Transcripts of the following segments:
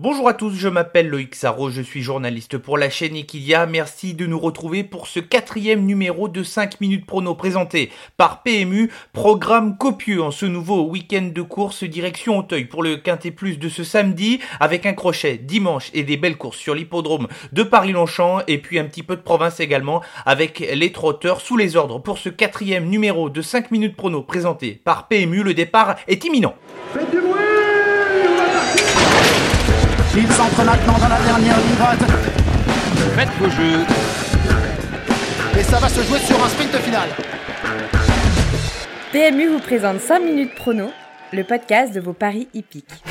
Bonjour à tous, je m'appelle Loïc Sarro, je suis journaliste pour la chaîne Equilia. Merci de nous retrouver pour ce quatrième numéro de 5 minutes prono présenté par PMU. Programme copieux en ce nouveau week-end de course direction Auteuil pour le Quintet Plus de ce samedi avec un crochet dimanche et des belles courses sur l'hippodrome de Paris-Longchamp et puis un petit peu de province également avec les trotteurs sous les ordres pour ce quatrième numéro de 5 minutes prono présenté par PMU. Le départ est imminent. Il s'entre maintenant dans la dernière ligne droite. Faites vos jeux. Et ça va se jouer sur un sprint final. PMU vous présente 5 minutes prono, le podcast de vos paris hippiques.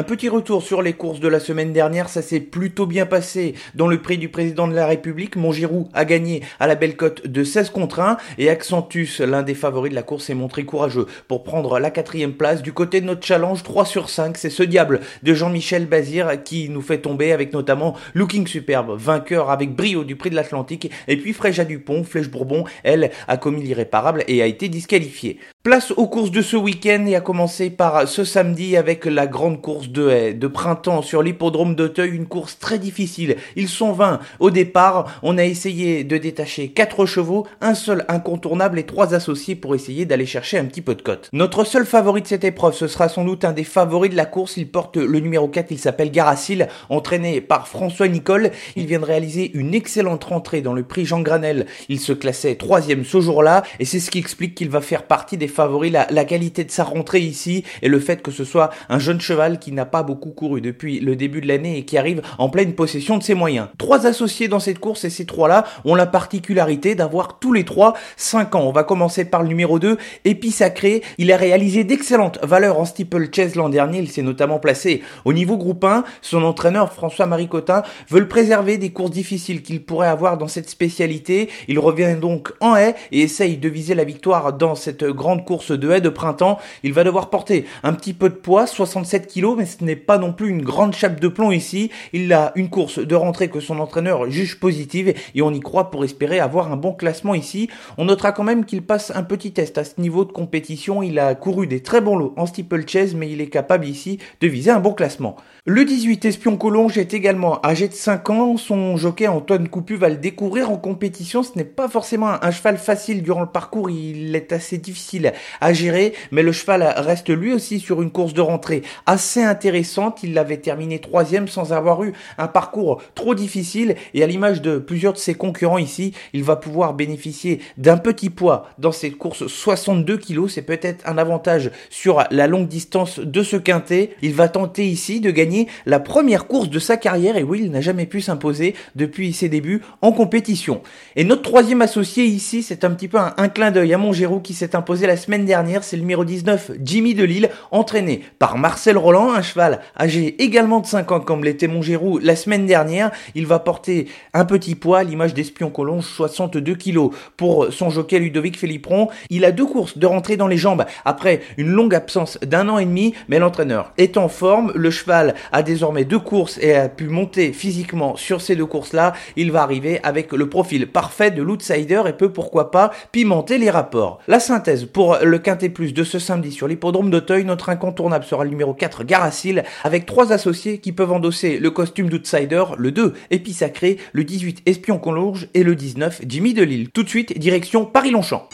Un petit retour sur les courses de la semaine dernière, ça s'est plutôt bien passé. Dans le prix du président de la République, Montgiroux a gagné à la belle cote de 16 contre 1 et Accentus, l'un des favoris de la course, s'est montré courageux pour prendre la quatrième place. Du côté de notre challenge, 3 sur 5, c'est ce diable de Jean-Michel Bazir qui nous fait tomber avec notamment Looking Superbe, vainqueur avec brio du prix de l'Atlantique et puis Fréja Dupont, Flèche Bourbon, elle a commis l'irréparable et a été disqualifiée. Place aux courses de ce week-end et à commencer par ce samedi avec la grande course de haie de printemps sur l'hippodrome d'Auteuil, une course très difficile. Ils sont 20 au départ, on a essayé de détacher 4 chevaux, un seul incontournable et 3 associés pour essayer d'aller chercher un petit peu de cote. Notre seul favori de cette épreuve, ce sera sans doute un des favoris de la course, il porte le numéro 4, il s'appelle Garacil, entraîné par François Nicole. Il vient de réaliser une excellente rentrée dans le prix Jean Granel. Il se classait troisième ce jour-là et c'est ce qui explique qu'il va faire partie des favoris, la, qualité de sa rentrée ici et le fait que ce soit un jeune cheval qui n'a pas beaucoup couru depuis le début de l'année et qui arrive en pleine possession de ses moyens. Trois associés dans cette course et ces trois-là ont la particularité d'avoir tous les trois 5 ans. On va commencer par le numéro 2, Épi Sacré. Il a réalisé d'excellentes valeurs en steeplechase l'an dernier. Il s'est notamment placé au niveau groupe 1. Son entraîneur François-Marie Cotin veut le préserver des courses difficiles qu'il pourrait avoir dans cette spécialité. Il revient donc en haie et essaye de viser la victoire dans cette grande course de haie de printemps. Il va devoir porter un petit peu de poids, 67 kg, mais ce n'est pas non plus une grande chape de plomb ici. Il a une course de rentrée que son entraîneur juge positive et on y croit pour espérer avoir un bon classement ici. On notera quand même qu'il passe un petit test à ce niveau de compétition. Il a couru des très bons lots en steeplechase, mais il est capable ici de viser un bon classement. Le 18 Espion Collonge est également âgé de 5 ans. Son jockey Antoine Coupu va le découvrir en compétition. Ce n'est pas forcément un cheval facile durant le parcours. Il est assez difficile à gérer, mais le cheval reste lui aussi sur une course de rentrée assez intéressante. Il avait terminé troisième sans avoir eu un parcours trop difficile et à l'image de plusieurs de ses concurrents ici, il va pouvoir bénéficier d'un petit poids dans cette course 62 kg. C'est peut-être un avantage sur la longue distance de ce quintet. Il va tenter ici de gagner la première course de sa carrière et oui, il n'a jamais pu s'imposer depuis ses débuts en compétition. Et notre troisième associé ici, c'est un petit peu un, clin d'œil à Montgéraud qui s'est imposé la semaine dernière. C'est le numéro 19, Jimmy Delille, entraîné par Marcel Roland, un cheval âgé également de 5 ans comme l'était Montgéroux la semaine dernière. Il va porter un petit poids l'image d'Espion Collonge, 62 kg pour son jockey Ludovic Philippron. Il a deux courses de rentrée dans les jambes après une longue absence d'un an et demi, mais l'entraîneur est en forme. Le cheval a désormais deux courses et a pu monter physiquement sur ces deux courses-là. Il va arriver avec le profil parfait de l'outsider et peut pourquoi pas pimenter les rapports. La synthèse pour le Quintet Plus de ce samedi sur l'hippodrome d'Auteuil, notre incontournable sera le numéro 4 Garacil avec trois associés qui peuvent endosser le costume d'outsider, le 2 Épi Sacré, le 18 Espion Conlourge et le 19 Jimmy Delille. Tout de suite, direction Paris-Longchamp.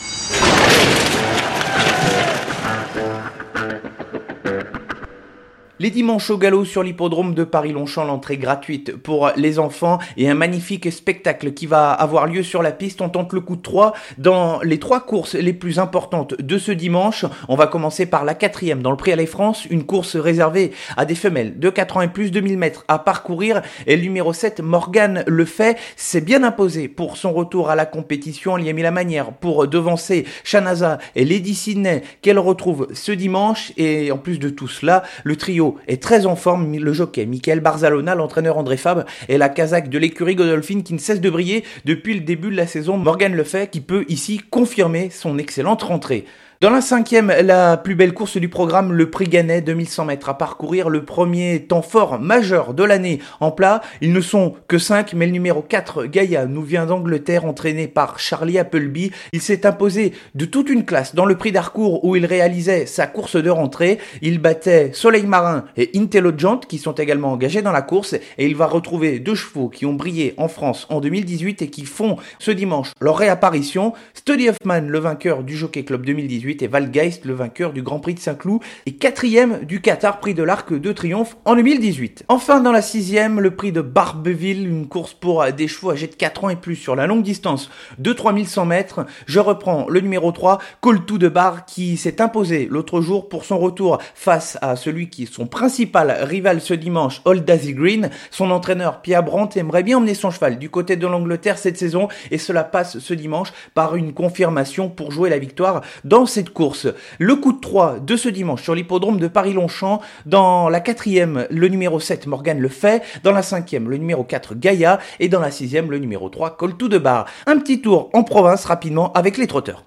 Les dimanches au galop sur l'hippodrome de Paris-Longchamp, l'entrée gratuite pour les enfants et un magnifique spectacle qui va avoir lieu sur la piste. On tente le coup de 3 dans les trois courses les plus importantes de ce dimanche. On va commencer par la quatrième dans le Prix Allez France, une course réservée à des femelles de 4 ans et plus, 2000 mètres à parcourir. Et le numéro 7, Morgane le fait, s'est bien imposé pour son retour à la compétition. Il y a mis la manière pour devancer Shanaza et Lady Sydney qu'elle retrouve ce dimanche. Et en plus de tout cela, le trio est très en forme, le jockey Michael Barzalona, l'entraîneur André Fab et la casaque de l'écurie Godolphin qui ne cesse de briller depuis le début de la saison. Morgan le fait qui peut ici confirmer son excellente rentrée. Dans la cinquième, la plus belle course du programme, le prix Gannet 2100 mètres à parcourir le premier temps fort majeur de l'année en plat. Ils ne sont que 5, mais le numéro 4, Gaïa, nous vient d'Angleterre, entraîné par Charlie Appleby. Il s'est imposé de toute une classe dans le prix d'Harcourt où il réalisait sa course de rentrée. Il battait Soleil Marin et Intelligent qui sont également engagés dans la course et il va retrouver deux chevaux qui ont brillé en France en 2018 et qui font ce dimanche leur réapparition. Study Hoffman, le vainqueur du Jockey Club 2018 et Valgeist, le vainqueur du Grand Prix de Saint-Cloud, et quatrième du Qatar Prix de l'Arc de Triomphe en 2018. Enfin, dans la sixième, le prix de Barbeville, une course pour des chevaux âgés de 4 ans et plus sur la longue distance de 3100 mètres. Je reprends le numéro 3, Coltou de Bar, qui s'est imposé l'autre jour pour son retour face à celui qui est son principal rival ce dimanche, Old Daisy Green. Son entraîneur, Pierre Brandt, aimerait bien emmener son cheval du côté de l'Angleterre cette saison et cela passe ce dimanche par une confirmation pour jouer la victoire dans cette course. Le coup de 3 de ce dimanche sur l'hippodrome de Paris-Longchamp. Dans la quatrième, le numéro 7, Morgan le fait. Dans la cinquième, le numéro 4, Gaïa. Et dans la sixième, le numéro 3, Coltou de Bar. Un petit tour en province rapidement avec les trotteurs.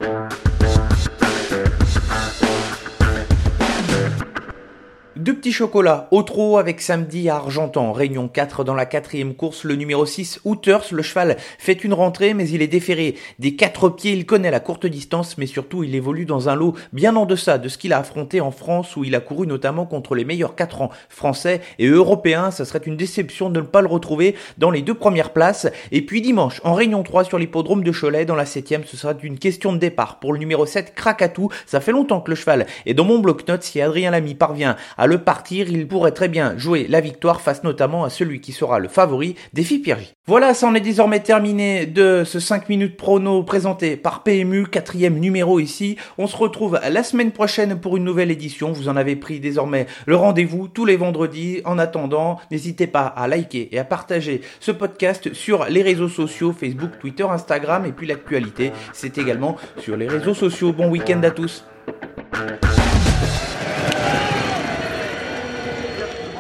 Deux petits chocolats au trot avec samedi à Argentan, réunion 4 dans la quatrième course, le numéro 6, Hooters, le cheval fait une rentrée mais il est déféré. Des quatre pieds, il connaît la courte distance mais surtout il évolue dans un lot bien en deçà de ce qu'il a affronté en France où il a couru notamment contre les meilleurs 4 ans français et européens, ça serait une déception de ne pas le retrouver dans les deux premières places. Et puis dimanche en réunion 3 sur l'hippodrome de Cholet dans la septième ce sera une question de départ pour le numéro 7, Krakatou, ça fait longtemps que le cheval est dans mon bloc-notes. Si Adrien Lamy parvient à le partir, il pourrait très bien jouer la victoire face notamment à celui qui sera le favori, Défi Piergy. Voilà, ça en est désormais terminé de ce 5 minutes prono présenté par PMU, quatrième numéro ici. On se retrouve la semaine prochaine pour une nouvelle édition. Vous en avez pris désormais le rendez-vous tous les vendredis. En attendant, n'hésitez pas à liker et à partager ce podcast sur les réseaux sociaux, Facebook, Twitter, Instagram et puis l'actualité, c'est également sur les réseaux sociaux. Bon week-end à tous.